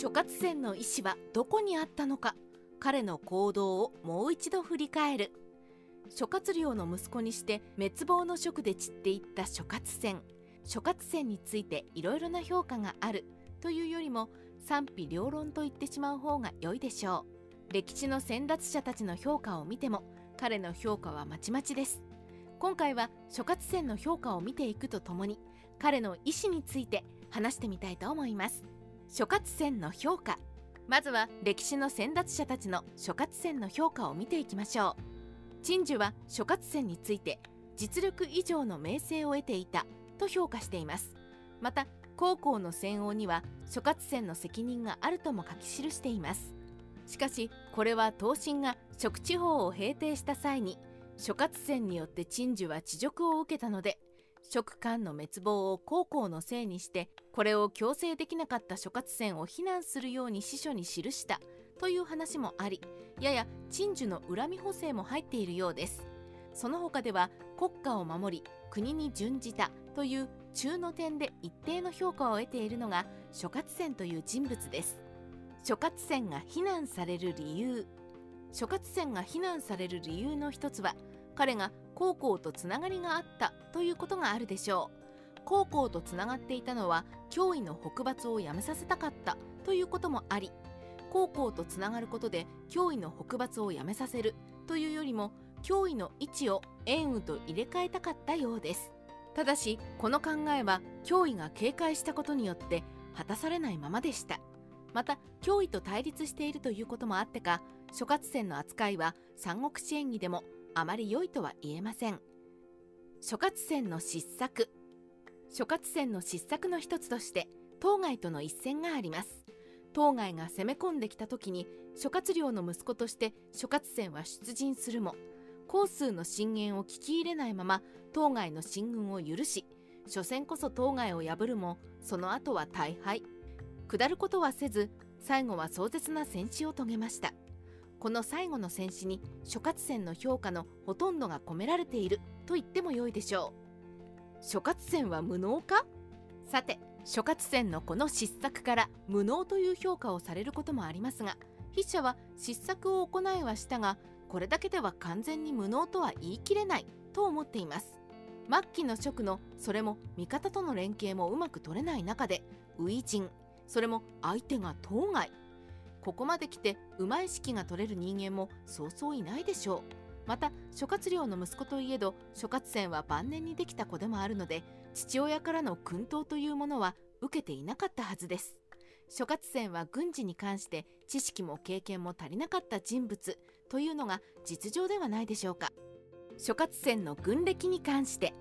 諸葛線の意思はどこにあったのか彼の行動をもう一度振り返る。諸葛亮の息子にして滅亡の職で散っていった諸葛線諸葛線についていろいろな評価がある。というよりも賛否両論と言ってしまう方が良いでしょう。歴史の先達者たちの評価を見ても彼の評価はまちまちです。今回は諸葛線の評価を見ていくとともに彼の意思について話してみたいと思います。諸葛線の評価。まずは歴史の先達者たちの諸葛線の評価を見ていきましょう。陳寿は諸葛線について実力以上の名声を得ていたと評価しています。また高校の戦王には諸葛線の責任があるとも書き記しています。しかしこれは東晋が食地方を平定した際に諸葛線によって陳寿は恥辱を受けたので食官の滅亡を高校のせいにしてこれを強制できなかった諸葛線を非難するように司書に記したという話もありやや陳寿の恨み補正も入っているようです。その他では国家を守り国に準じたという中の点で一定の評価を得ているのが諸葛線という人物です。諸葛線が非難される理由。諸葛線が非難される理由の一つは彼が高校とつながりがあったということがあるでしょう。高校とつながっていたのは脅威の北伐をやめさせたかったということもあり高校とつながることで脅威の北伐をやめさせるというよりも脅威の位置を円雨と入れ替えたかったようです。ただしこの考えは脅威が警戒したことによって果たされないままでした。また脅威と対立しているということもあってか諸葛線の扱いは三国志演義でもあまり良いとは言えません。諸葛線の失策。諸葛線の失策の一つとして当該との一戦があります。当該が攻め込んできた時に諸葛亮の息子として諸葛線は出陣するも皇数の進言を聞き入れないまま当該の進軍を許し初戦こそ当該を破るもその後は大敗。下ることはせず最後は壮絶な戦死を遂げました。この最後の戦死に諸葛線の評価のほとんどが込められていると言っても良いでしょう。諸葛線は無能か？さて諸葛線のこの失策から無能という評価をされることもありますが筆者は失策を行いはしたがこれだけでは完全に無能とは言い切れないと思っています。末期の職のそれも味方との連携もうまく取れない中で初陣それも相手が当該。ここまで来てうまい指揮が取れる人間もそうそういないでしょう。また諸葛亮の息子といえど諸葛線は晩年にできた子でもあるので父親からの薫陶というものは受けていなかったはずです。諸葛線は軍事に関して知識も経験も足りなかった人物というのが実情ではないでしょうか。諸葛線の軍歴に関して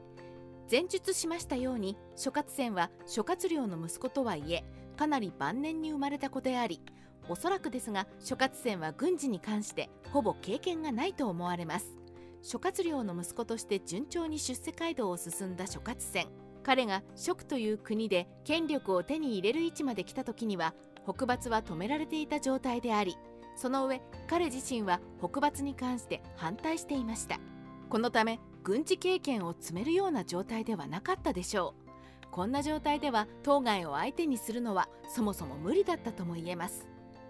前述しましたように諸葛線は諸葛亮の息子とはいえかなり晩年に生まれた子でありおそらくですが諸葛線は軍事に関してほぼ経験がないと思われます。諸葛亮の息子として順調に出世街道を進んだ諸葛線。彼が蜀という国で権力を手に入れる位置まで来た時には北伐は止められていた状態でありその上彼自身は北伐に関して反対していました。このため軍事経験を積めるような状態ではなかったでしょう。こんな状態では当該を相手にするのはそもそも無理だったとも言えます。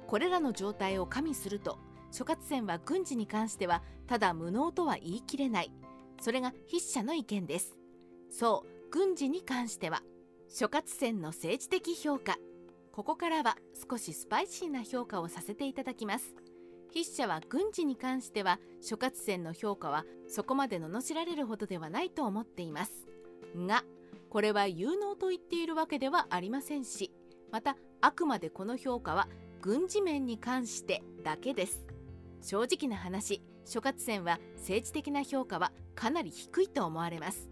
これらの状態を加味すると諸葛線は軍事に関してはただ無能とは言い切れない。それが筆者の意見です。そう軍事に関しては諸葛線の政治的評価。ここからは少しスパイシーな評価をさせていただきます。筆者は軍事に関しては諸葛線の評価はそこまで罵られるほどではないと思っています。がこれは有能と言っているわけではありませんしまたあくまでこの評価は軍事面に関してだけです。正直な話諸葛線は政治的な評価はかなり低いと思われます。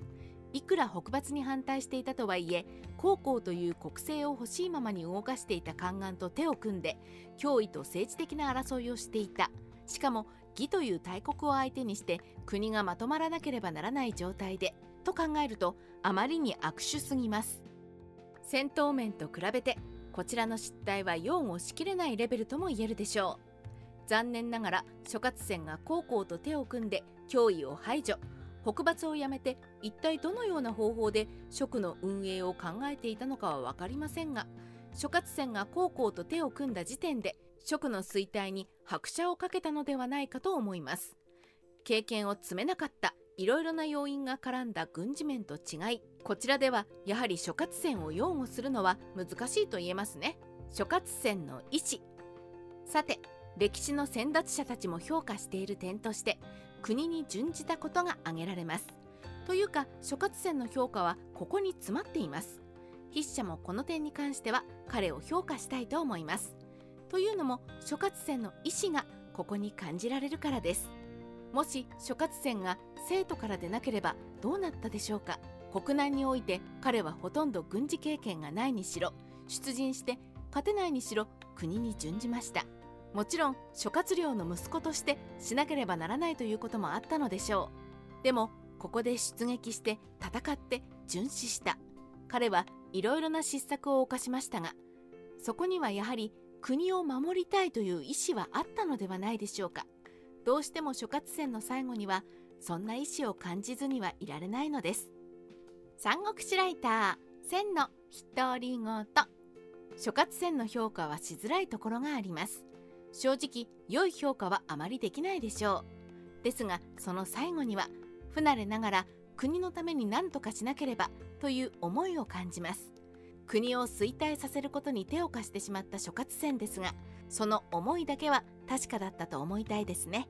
いくら北伐に反対していたとはいえ高校という国政を欲しいままに動かしていた宦官と手を組んで脅威と政治的な争いをしていた。しかも義という大国を相手にして国がまとまらなければならない状態でと考えるとあまりに悪手すぎます。戦闘面と比べてこちらの失態は擁護しきれないレベルとも言えるでしょう。残念ながら諸葛線が高校と手を組んで脅威を排除。北伐をやめて一体どのような方法で職の運営を考えていたのかは分かりませんが諸葛線が高校と手を組んだ時点で蜀の衰退に拍車をかけたのではないかと思います。経験を積めなかったいろいろな要因が絡んだ軍事面と違いこちらではやはり諸葛線を擁護するのは難しいと言えますね。諸葛線の意思さて歴史の先達者たちも評価している点として国に準じたことが挙げられます。というか諸葛線の評価はここに詰まっています。筆者もこの点に関しては彼を評価したいと思います。というのも諸葛線の意思がここに感じられるからです。もし諸葛線が生徒からでなければどうなったでしょうか。国難において彼はほとんど軍事経験がないにしろ出陣して勝てないにしろ国に準じました。もちろん諸葛亮の息子としてしなければならないということもあったのでしょう。でもここで出撃して戦って殉死した。彼はいろいろな失策を犯しましたがそこにはやはり国を守りたいという意思はあったのではないでしょうか。どうしても諸葛戦の最後にはそんな意思を感じずにはいられないのです。三国志ライター千の独り言諸葛戦の評価はしづらいところがあります。正直良い評価はあまりできないでしょう。ですがその最後には不慣れながら国のために何とかしなければという思いを感じます。国を衰退させることに手を貸してしまった諸葛戦ですがその思いだけは確かだったと思いたいですね。